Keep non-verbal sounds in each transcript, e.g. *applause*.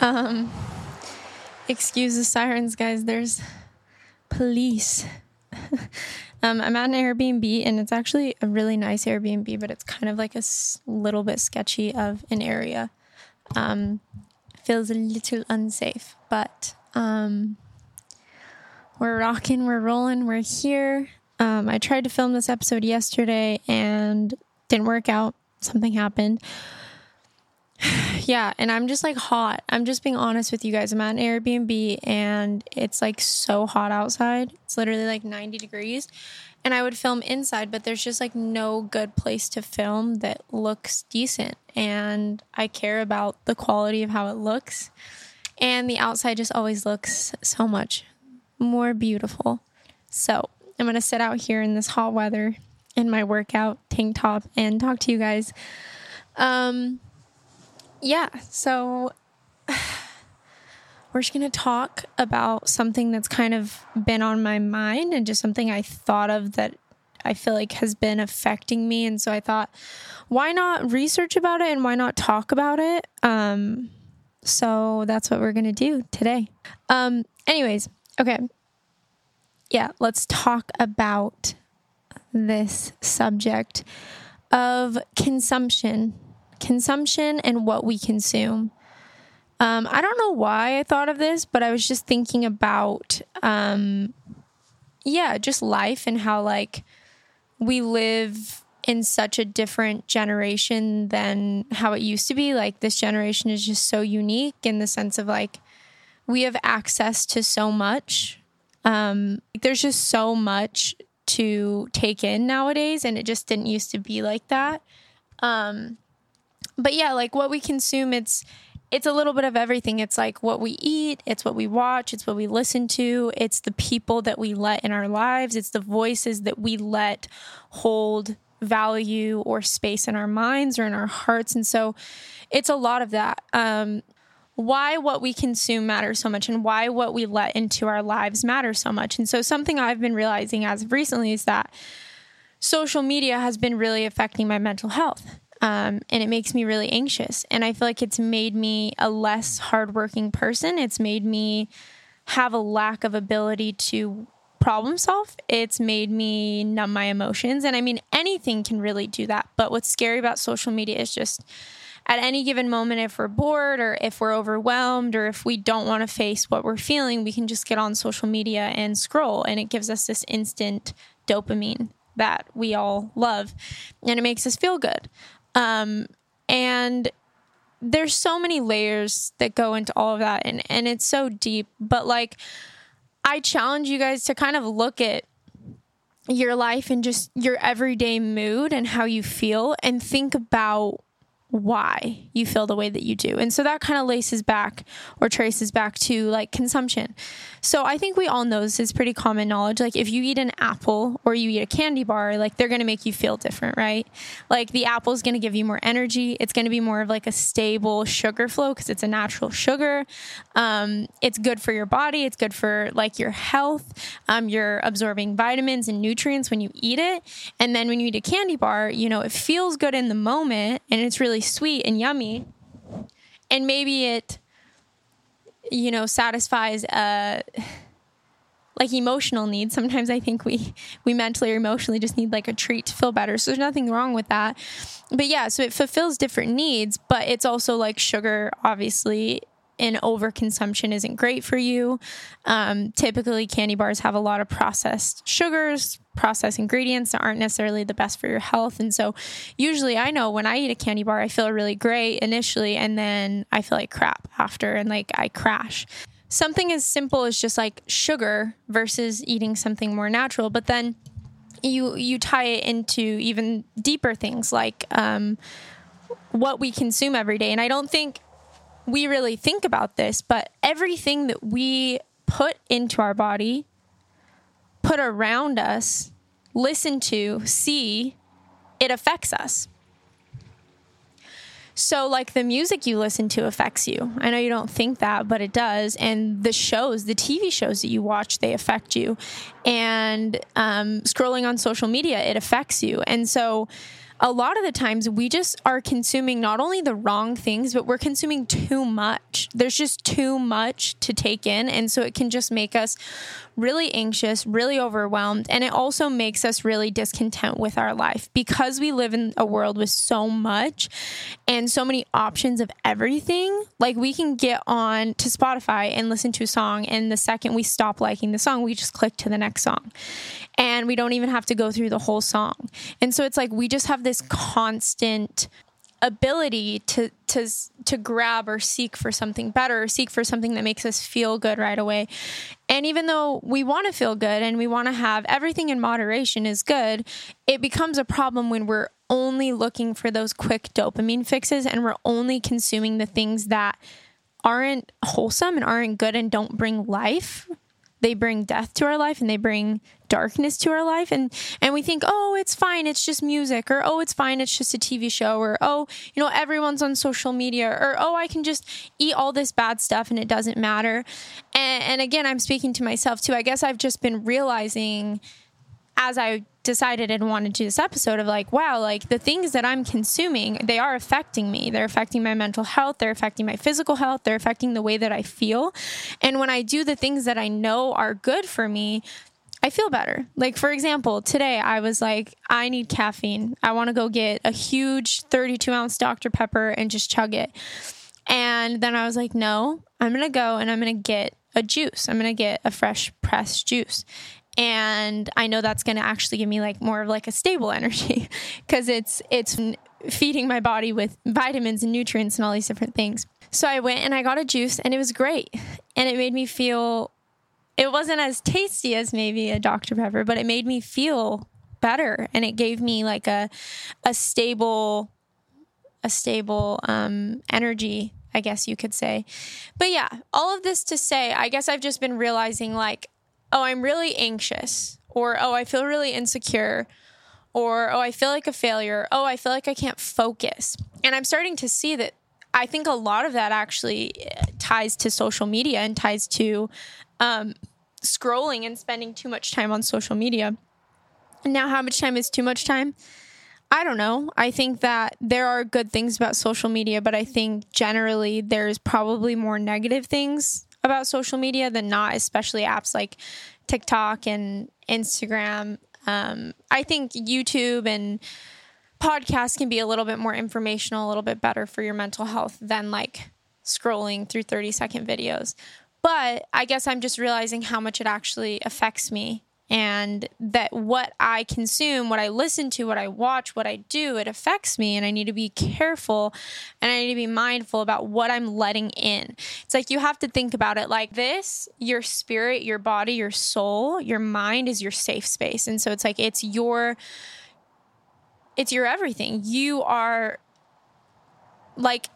Um, excuse the sirens, guys. There's police. *laughs* um, I'm at an Airbnb, and it's actually a really nice Airbnb, but it's kind of like a little bit sketchy of an area. Um, feels a little unsafe, but um, we're rocking, we're rolling, we're here. Um, I tried to film this episode yesterday and didn't work out. Something happened. *sighs* yeah, and I'm just like hot. I'm just being honest with you guys. I'm at an Airbnb and it's like so hot outside. It's literally like 90 degrees. And I would film inside, but there's just like no good place to film that looks decent. And I care about the quality of how it looks. And the outside just always looks so much more beautiful. So I'm going to sit out here in this hot weather in my workout tank top and talk to you guys. Um, yeah, so *sighs* we're just going to talk about something that's kind of been on my mind and just something I thought of that I feel like has been affecting me. And so I thought, why not research about it and why not talk about it? Um, so that's what we're going to do today. Um, anyways, okay. Yeah, let's talk about this subject of consumption, consumption and what we consume. Um, I don't know why I thought of this, but I was just thinking about, um, yeah, just life and how like we live in such a different generation than how it used to be. Like this generation is just so unique in the sense of like we have access to so much. Um, there's just so much to take in nowadays, and it just didn't used to be like that. Um, but yeah, like what we consume, it's it's a little bit of everything. It's like what we eat, it's what we watch, it's what we listen to, it's the people that we let in our lives, it's the voices that we let hold value or space in our minds or in our hearts. And so it's a lot of that. Um, why what we consume matters so much and why what we let into our lives matters so much. And so something I've been realizing as of recently is that social media has been really affecting my mental health. Um, and it makes me really anxious. And I feel like it's made me a less hardworking person. It's made me have a lack of ability to problem solve. It's made me numb my emotions. And I mean, anything can really do that. But what's scary about social media is just at any given moment, if we're bored or if we're overwhelmed or if we don't want to face what we're feeling, we can just get on social media and scroll. And it gives us this instant dopamine that we all love. And it makes us feel good. Um, and there's so many layers that go into all of that and, and it's so deep. But like I challenge you guys to kind of look at your life and just your everyday mood and how you feel and think about why you feel the way that you do. And so that kind of laces back or traces back to like consumption. So I think we all know this is pretty common knowledge. Like if you eat an apple or you eat a candy bar, like they're going to make you feel different, right? Like the apple is going to give you more energy. It's going to be more of like a stable sugar flow because it's a natural sugar. Um, it's good for your body. It's good for like your health. Um, you're absorbing vitamins and nutrients when you eat it. And then when you eat a candy bar, you know, it feels good in the moment and it's really sweet and yummy. And maybe it you know satisfies uh like emotional needs. Sometimes i think we we mentally or emotionally just need like a treat to feel better. So there's nothing wrong with that. But yeah so it fulfills different needs but it's also like sugar obviously and overconsumption isn't great for you. Um, typically, candy bars have a lot of processed sugars, processed ingredients that aren't necessarily the best for your health. And so, usually, I know when I eat a candy bar, I feel really great initially, and then I feel like crap after, and like I crash. Something as simple as just like sugar versus eating something more natural, but then you you tie it into even deeper things like um, what we consume every day. And I don't think we really think about this, but everything that we put into our body, put around us, listen to, see, it affects us. So, like the music you listen to affects you. I know you don't think that, but it does. And the shows, the TV shows that you watch, they affect you. And um, scrolling on social media, it affects you. And so, a lot of the times we just are consuming not only the wrong things, but we're consuming too much. There's just too much to take in. And so it can just make us really anxious, really overwhelmed. And it also makes us really discontent with our life because we live in a world with so much and so many options of everything. Like we can get on to Spotify and listen to a song. And the second we stop liking the song, we just click to the next song. And we don't even have to go through the whole song. And so it's like we just have this constant ability to to to grab or seek for something better or seek for something that makes us feel good right away. And even though we want to feel good and we want to have everything in moderation is good, it becomes a problem when we're only looking for those quick dopamine fixes and we're only consuming the things that aren't wholesome and aren't good and don't bring life they bring death to our life and they bring darkness to our life. And and we think oh it's fine it's just music or oh it's fine it's just a TV show or oh you know everyone's on social media or oh I can just eat all this bad stuff and it doesn't matter. And, and again I'm speaking to myself too. I guess I've just been realizing as I decided and wanted to do this episode of like, wow, like the things that I'm consuming, they are affecting me. They're affecting my mental health. They're affecting my physical health. They're affecting the way that I feel. And when I do the things that I know are good for me, I feel better. Like, for example, today I was like, I need caffeine. I want to go get a huge 32 ounce Dr. Pepper and just chug it. And then I was like, no, I'm going to go and I'm going to get a juice. I'm going to get a fresh pressed juice and I know that's going to actually give me like more of like a stable *laughs* energy because it's it's feeding my body with vitamins and nutrients and all these different things. So I went and I got a juice and it was great. And it made me feel it wasn't as tasty as maybe a Dr Pepper, but it made me feel better and it gave me like a a stable a stable um energy I guess you could say. But yeah, all of this to say, I guess I've just been realizing like oh, I'm really anxious, or oh, I feel really insecure, or oh, I feel like a failure, oh, I feel like I can't focus. And I'm starting to see that I think a lot of that actually eh, ties to social media and ties to um, scrolling and spending too much time on social media. Now, how much time is too much time? I don't know. I think that there are good things about social media, but I think generally there's probably more negative things about social media than not, especially apps like TikTok and Instagram. Um, I think YouTube and podcasts can be a little bit more informational, a little bit better for your mental health than like scrolling through 30 second videos. But I guess I'm just realizing how much it actually affects me and that what I consume, what I listen to, what I watch, what I do, it affects me. And I need to be careful and I need to be mindful about what I'm letting in. It's like you have to think about it like this your spirit, your body, your soul, your mind is your safe space. And so it's like it's your. It's your everything. You are like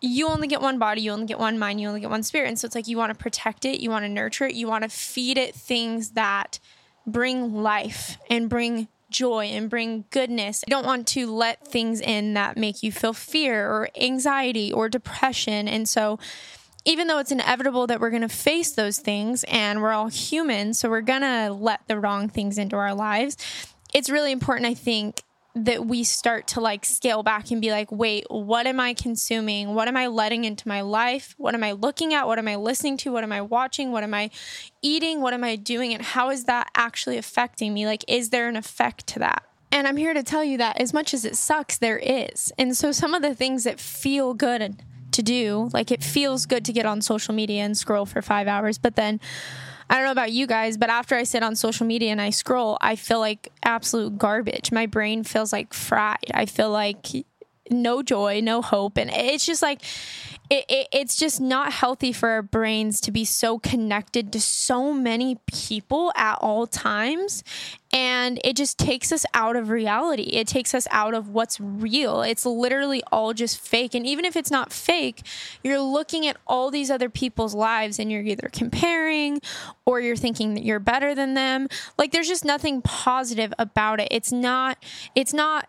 you only get one body, you only get one mind, you only get one spirit. And so it's like you want to protect it, you want to nurture it, you want to feed it things that bring life and bring joy and bring goodness. You don't want to let things in that make you feel fear or anxiety or depression. And so, even though it's inevitable that we're going to face those things and we're all human, so we're going to let the wrong things into our lives, it's really important, I think, that we start to like scale back and be like, wait, what am I consuming? What am I letting into my life? What am I looking at? What am I listening to? What am I watching? What am I eating? What am I doing? And how is that actually affecting me? Like, is there an effect to that? And I'm here to tell you that as much as it sucks, there is. And so some of the things that feel good to do, like it feels good to get on social media and scroll for five hours, but then I don't know about you guys, but after I sit on social media and I scroll, I feel like absolute garbage. My brain feels like fried. I feel like no joy, no hope. And it's just like, it, it, it's just not healthy for our brains to be so connected to so many people at all times. And it just takes us out of reality. It takes us out of what's real. It's literally all just fake. And even if it's not fake, you're looking at all these other people's lives and you're either comparing or you're thinking that you're better than them. Like there's just nothing positive about it. It's not, it's not,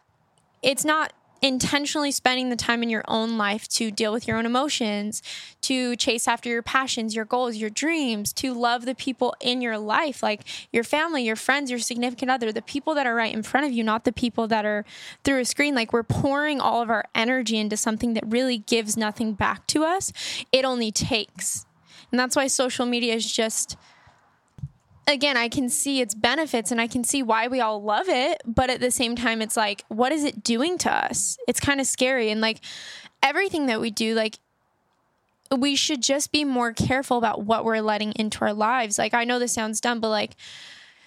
it's not intentionally spending the time in your own life to deal with your own emotions, to chase after your passions, your goals, your dreams, to love the people in your life, like your family, your friends, your significant other, the people that are right in front of you, not the people that are through a screen. Like we're pouring all of our energy into something that really gives nothing back to us. It only takes. And that's why social media is just again, I can see its benefits and I can see why we all love it. But at the same time, it's like, what is it doing to us? It's kind of scary. And like everything that we do, like, we should just be more careful about what we're letting into our lives. Like, I know this sounds dumb, but like,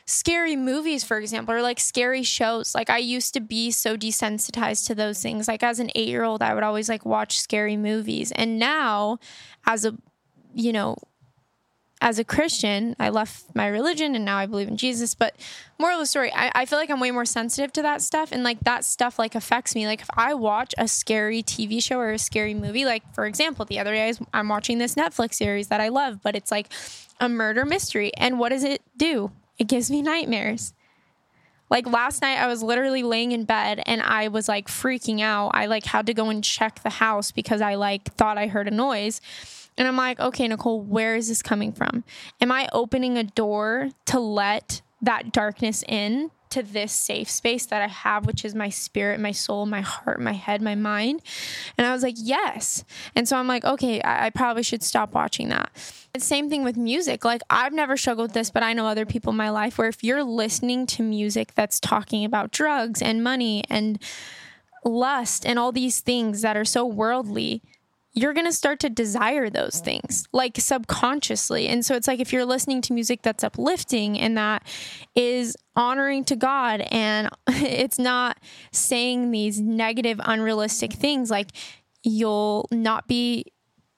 scary movies, for example, or like scary shows. Like I used to be so desensitized to those things. Like as an eight year old, I would always like watch scary movies. And now, as a, you know, as a Christian, I left my religion and now I believe in Jesus. But moral of the story, I, I, feel like I'm way more sensitive to that stuff. And like that stuff like affects me. Like if I watch a scary TV show or a scary movie, like for example, the other day I'm watching this Netflix series that I love, but it's like a murder mystery. And what does it do? It gives me nightmares. Like last night I was literally laying in bed and I was like freaking out. I like had to go and check the house because I like thought I heard a noise and I'm like, okay, Nicole, where is this coming from? Am I opening a door to let that darkness in to this safe space that I have, which is my spirit, my soul, my heart, my head, my mind? And I was like, yes. And so I'm like, okay, I, I probably should stop watching that. The same thing with music. Like, I've never struggled with this, but I know other people in my life where if you're listening to music that's talking about drugs and money and lust and all these things that are so worldly, you're going to start to desire those things like subconsciously. And so it's like if you're listening to music that's uplifting and that is honoring to God and *laughs* it's not saying these negative, unrealistic things, like you'll not be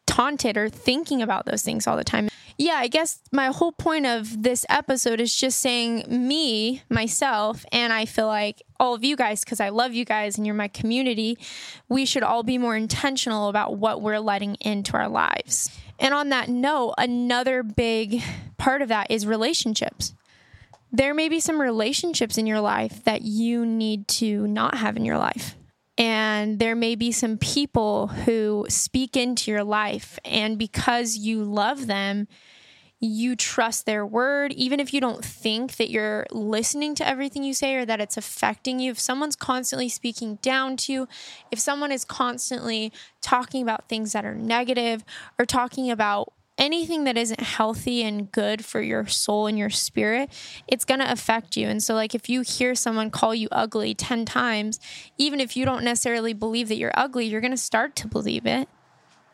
taunted or thinking about those things all the time yeah, I guess my whole point of this episode is just saying me, myself, and I feel like all of you guys, because I love you guys and you're my community, we should all be more intentional about what we're letting into our lives. And on that note, another big part of that is relationships. There may be some relationships in your life that you need to not have in your life. And there may be some people who speak into your life, and because you love them, you trust their word, even if you don't think that you're listening to everything you say or that it's affecting you. If someone's constantly speaking down to you, if someone is constantly talking about things that are negative or talking about anything that isn't healthy and good for your soul and your spirit, it's going to affect you. And so, like, if you hear someone call you ugly 10 times, even if you don't necessarily believe that you're ugly, you're going to start to believe it.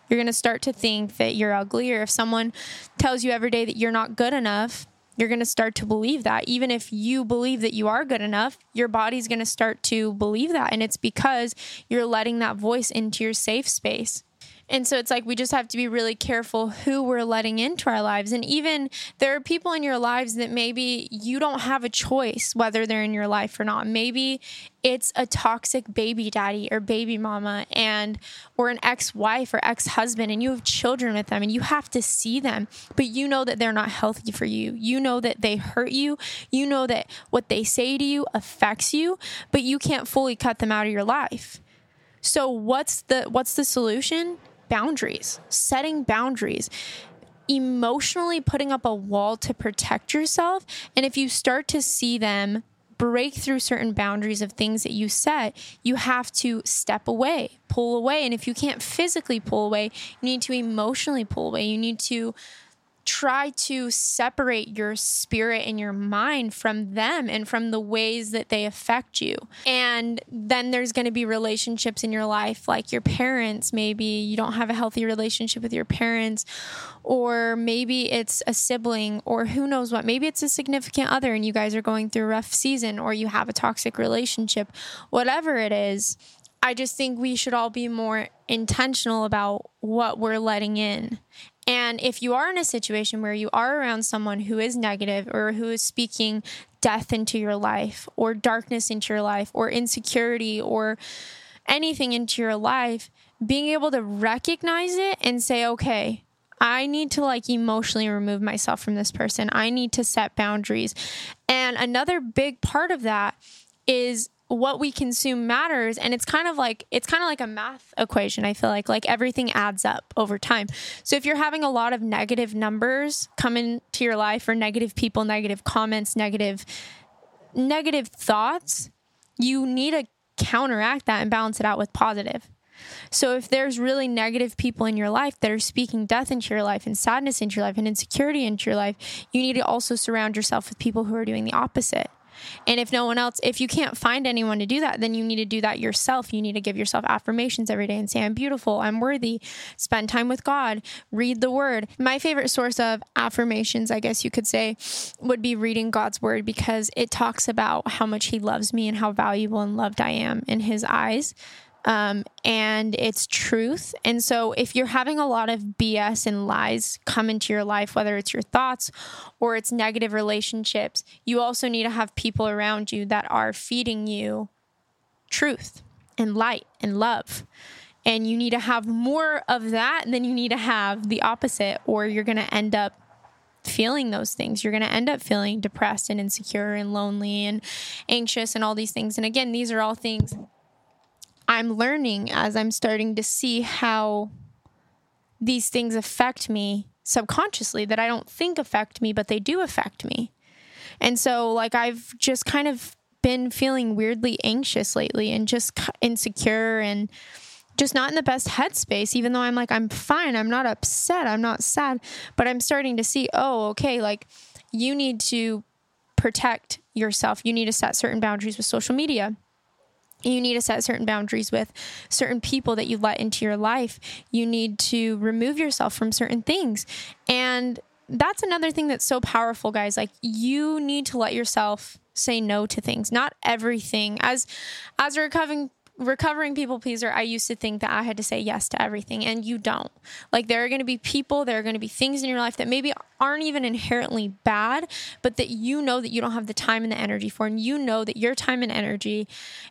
You're going to start to think that you're ugly. Or if someone tells you every day that you're not good enough, you're going to start to believe that. Even if you believe that you are good enough, your body's going to start to believe that. And it's because you're letting that voice into your safe space. And so it's like we just have to be really careful who we're letting into our lives. And even there are people in your lives that maybe you don't have a choice whether they're in your life or not. Maybe it's a toxic baby daddy or baby mama and or an ex-wife or ex-husband and you have children with them and you have to see them. But you know that they're not healthy for you. You know that they hurt you. You know that what they say to you affects you but you can't fully cut them out of your life. So what's the what's the solution boundaries, setting boundaries emotionally putting up a wall to protect yourself. And if you start to see them break through certain boundaries of things that you set, you have to step away, pull away. And if you can't physically pull away, you need to emotionally pull away. You need to try to separate your spirit and your mind from them and from the ways that they affect you. And then there's going to be relationships in your life, like your parents. Maybe you don't have a healthy relationship with your parents, or maybe it's a sibling, or who knows what. Maybe it's a significant other and you guys are going through a rough season, or you have a toxic relationship. Whatever it is, I just think we should all be more intentional about what we're letting in and if you are in a situation where you are around someone who is negative or who is speaking death into your life or darkness into your life or insecurity or anything into your life, being able to recognize it and say, okay, I need to like emotionally remove myself from this person. I need to set boundaries. And another big part of that is what we consume matters and it's kind of like it's kind of like a math equation i feel like like everything adds up over time. So if you're having a lot of negative numbers come into your life or negative people negative comments negative negative thoughts you need to counteract that and balance it out with positive. So if there's really negative people in your life that are speaking death into your life and sadness into your life and insecurity into your life you need to also surround yourself with people who are doing the opposite and if no one else, if you can't find anyone to do that, then you need to do that yourself. You need to give yourself affirmations every day and say, I'm beautiful, I'm worthy, spend time with God, read the word. My favorite source of affirmations, I guess you could say, would be reading God's word because it talks about how much He loves me and how valuable and loved I am in His eyes um, and it's truth. And so, if you're having a lot of BS and lies come into your life, whether it's your thoughts or it's negative relationships, you also need to have people around you that are feeding you truth and light and love. And you need to have more of that than you need to have the opposite, or you're going to end up feeling those things. You're going to end up feeling depressed and insecure and lonely and anxious and all these things. And again, these are all things I'm learning as I'm starting to see how these things affect me subconsciously that I don't think affect me, but they do affect me. And so, like, I've just kind of been feeling weirdly anxious lately and just insecure and just not in the best headspace, even though I'm like, I'm fine. I'm not upset. I'm not sad. But I'm starting to see, oh, okay, like, you need to protect yourself. You need to set certain boundaries with social media you need to set certain boundaries with certain people that you let into your life. You need to remove yourself from certain things. And that's another thing that's so powerful, guys. Like you need to let yourself say no to things. Not everything. As as a recovering recovering people pleaser, I used to think that I had to say yes to everything, and you don't. Like, there are going to be people, there are going to be things in your life that maybe aren't even inherently bad, but that you know that you don't have the time and the energy for, and you know that your time and energy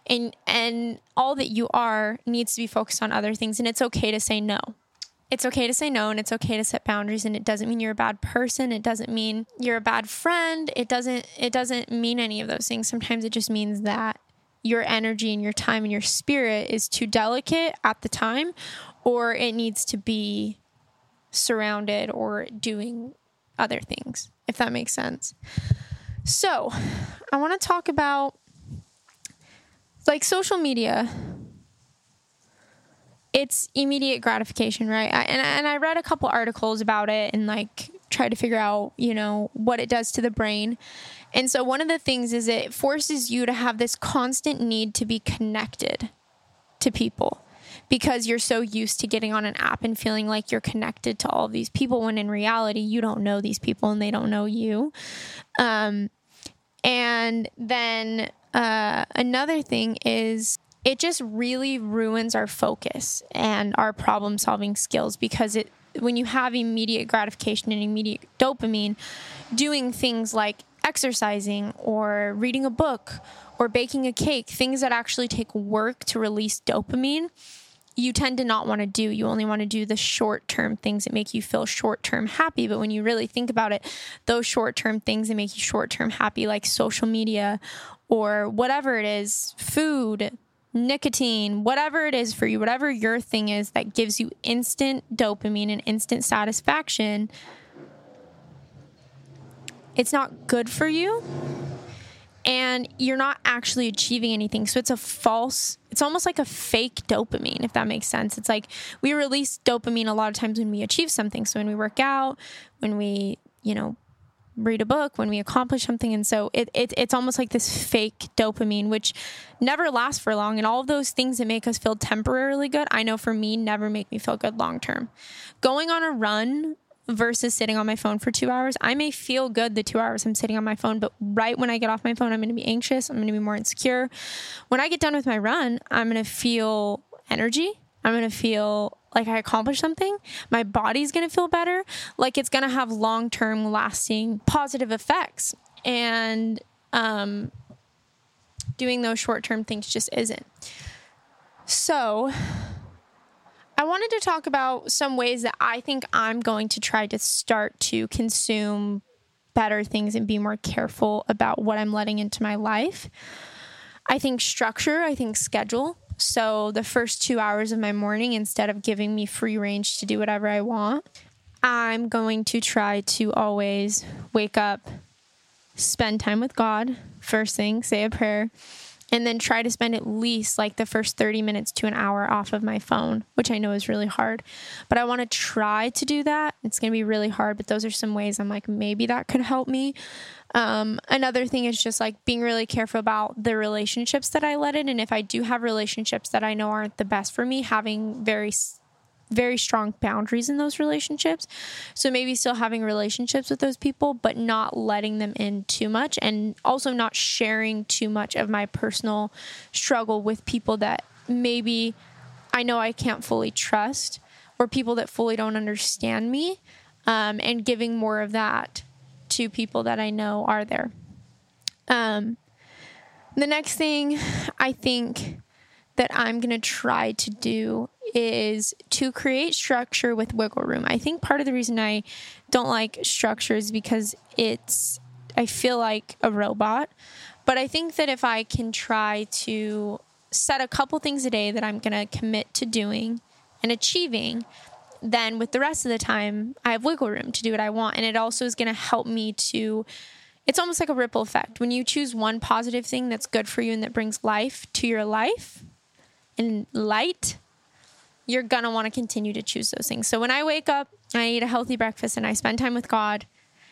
and and all that you are needs to be focused on other things, and it's okay to say no. It's okay to say no and it's okay to set boundaries and it doesn't mean you're a bad person. It doesn't mean you're a bad friend. It doesn't it doesn't mean any of those things. Sometimes it just means that your energy and your time and your spirit is too delicate at the time or it needs to be surrounded or doing other things, if that makes sense. So, I want to talk about like social media. It's immediate gratification, right? I, and, and I read a couple articles about it and like tried to figure out, you know, what it does to the brain. And so one of the things is it forces you to have this constant need to be connected to people because you're so used to getting on an app and feeling like you're connected to all these people when in reality you don't know these people and they don't know you. Um, and then uh, another thing is it just really ruins our focus and our problem solving skills because it when you have immediate gratification and immediate dopamine doing things like exercising or reading a book or baking a cake, things that actually take work to release dopamine, you tend to not want to do. You only want to do the short term things that make you feel short term happy. But when you really think about it, those short term things that make you short term happy, like social media or whatever it is, food, nicotine, whatever it is for you, whatever your thing is that gives you instant dopamine and instant satisfaction, it's not good for you and you're not actually achieving anything. So it's a false, it's almost like a fake dopamine, if that makes sense. It's like we release dopamine a lot of times when we achieve something. So when we work out, when we, you know, read a book, when we accomplish something. And so it, it, it's almost like this fake dopamine, which never lasts for long. And all of those things that make us feel temporarily good, I know for me, never make me feel good long term. Going on a run versus sitting on my phone for two hours. I may feel good the two hours I'm sitting on my phone, but right when I get off my phone, I'm going to be anxious. I'm going to be more insecure. When I get done with my run, I'm going to feel energy. I'm going to feel like I accomplished something. My body's going to feel better. Like it's going to have long term, lasting positive effects. And um, doing those short term things just isn't. So, I wanted to talk about some ways that I think I'm going to try to start to consume better things and be more careful about what I'm letting into my life. I think structure, I think schedule. So the first two hours of my morning, instead of giving me free range to do whatever I want, I'm going to try to always wake up, spend time with God, first thing, say a prayer, and then try to spend at least like the first 30 minutes to an hour off of my phone, which I know is really hard. But I want to try to do that. It's going to be really hard, but those are some ways I'm like, maybe that could help me. Um, another thing is just like being really careful about the relationships that I let in. And if I do have relationships that I know aren't the best for me, having very very strong boundaries in those relationships. So maybe still having relationships with those people, but not letting them in too much and also not sharing too much of my personal struggle with people that maybe I know I can't fully trust or people that fully don't understand me um, and giving more of that to people that I know are there. Um, the next thing I think that I'm going to try to do is to create structure with wiggle room. I think part of the reason I don't like structure is because it's, I feel like a robot. But I think that if I can try to set a couple things a day that I'm going to commit to doing and achieving, then with the rest of the time, I have wiggle room to do what I want. And it also is going to help me to it's almost like a ripple effect. When you choose one positive thing that's good for you and that brings life to your life, and light, you're to want to continue to choose those things. So when I wake up, I eat a healthy breakfast and I spend time with God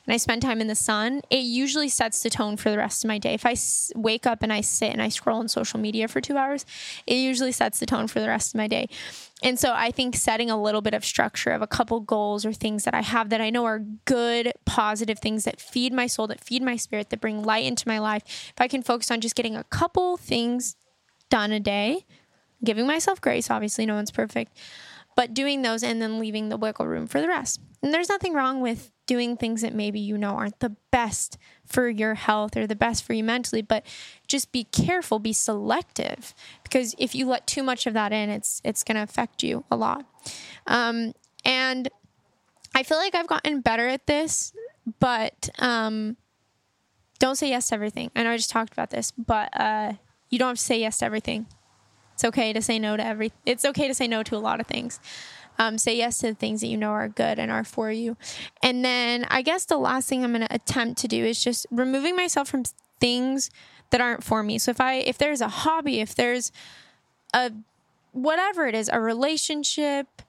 and I spend time in the sun, it usually sets the tone for the rest of my day. If I wake up and I sit and I scroll on social media for two hours, it usually sets the tone for the rest of my day. And so I think setting a little bit of structure of a couple goals or things that I have that I know are good, positive things that feed my soul, that feed my spirit, that bring light into my life, if I can focus on just getting a couple things done a day, giving myself grace. Obviously, no one's perfect, but doing those and then leaving the wiggle room for the rest. And there's nothing wrong with doing things that maybe you know aren't the best for your health or the best for you mentally, but just be careful, be selective, because if you let too much of that in, it's it's going to affect you a lot. Um, and I feel like I've gotten better at this, but um, don't say yes to everything. I know I just talked about this, but uh, you don't have to say yes to everything. It's okay to say no to every. It's okay to say no to a lot of things. Um, say yes to the things that you know are good and are for you. And then I guess the last thing I'm going to attempt to do is just removing myself from things that aren't for me. So if I if there's a hobby, if there's a whatever it is, a relationship,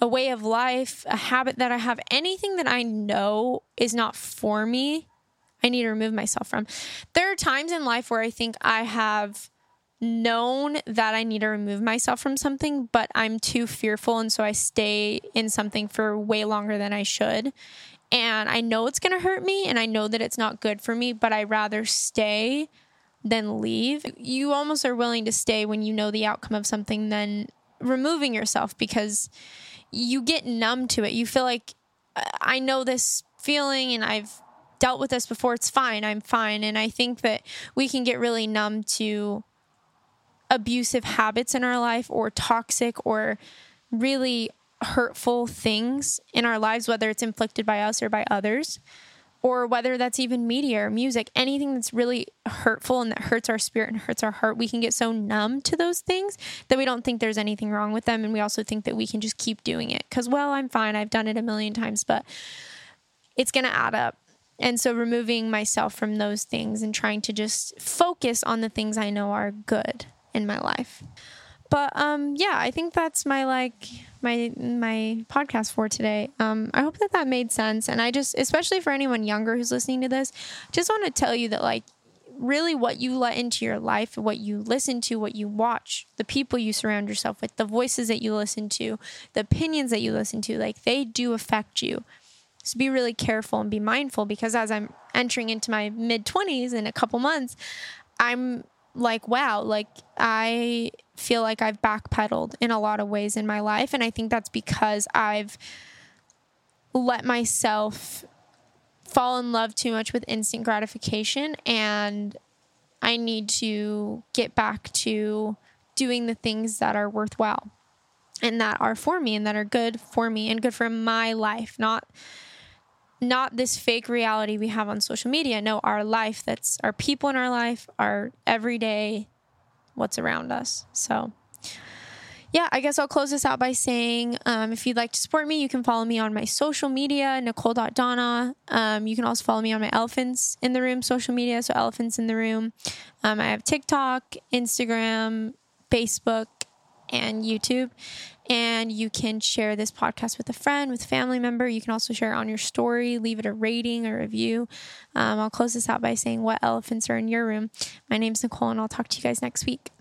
a way of life, a habit that I have, anything that I know is not for me, I need to remove myself from. There are times in life where I think I have known that I need to remove myself from something, but I'm too fearful. And so I stay in something for way longer than I should. And I know it's going to hurt me and I know that it's not good for me, but I rather stay than leave. You almost are willing to stay when you know the outcome of something than removing yourself because you get numb to it. You feel like, I know this feeling and I've dealt with this before. It's fine. I'm fine. And I think that we can get really numb to abusive habits in our life or toxic or really hurtful things in our lives, whether it's inflicted by us or by others, or whether that's even media or music, anything that's really hurtful and that hurts our spirit and hurts our heart, we can get so numb to those things that we don't think there's anything wrong with them. And we also think that we can just keep doing it because, well, I'm fine. I've done it a million times, but it's going to add up. And so removing myself from those things and trying to just focus on the things I know are good in my life. But um, yeah, I think that's my like my my podcast for today. Um, I hope that that made sense, and I just, especially for anyone younger who's listening to this, just want to tell you that like really what you let into your life, what you listen to, what you watch, the people you surround yourself with, the voices that you listen to, the opinions that you listen to, like they do affect you. So be really careful and be mindful because as I'm entering into my mid 20s in a couple months, I'm like, wow, like I feel like I've backpedaled in a lot of ways in my life. And I think that's because I've let myself fall in love too much with instant gratification. And I need to get back to doing the things that are worthwhile and that are for me and that are good for me and good for my life, not not this fake reality we have on social media. No, our life that's our people in our life, our everyday what's around us. So, yeah, I guess I'll close this out by saying um, if you'd like to support me, you can follow me on my social media, nicole.donna. Um, you can also follow me on my Elephants in the Room social media. So, Elephants in the Room. Um, I have TikTok, Instagram, Facebook, and YouTube. And you can share this podcast with a friend, with a family member. You can also share it on your story, leave it a rating or review. Um, I'll close this out by saying, What elephants are in your room? My name's Nicole, and I'll talk to you guys next week.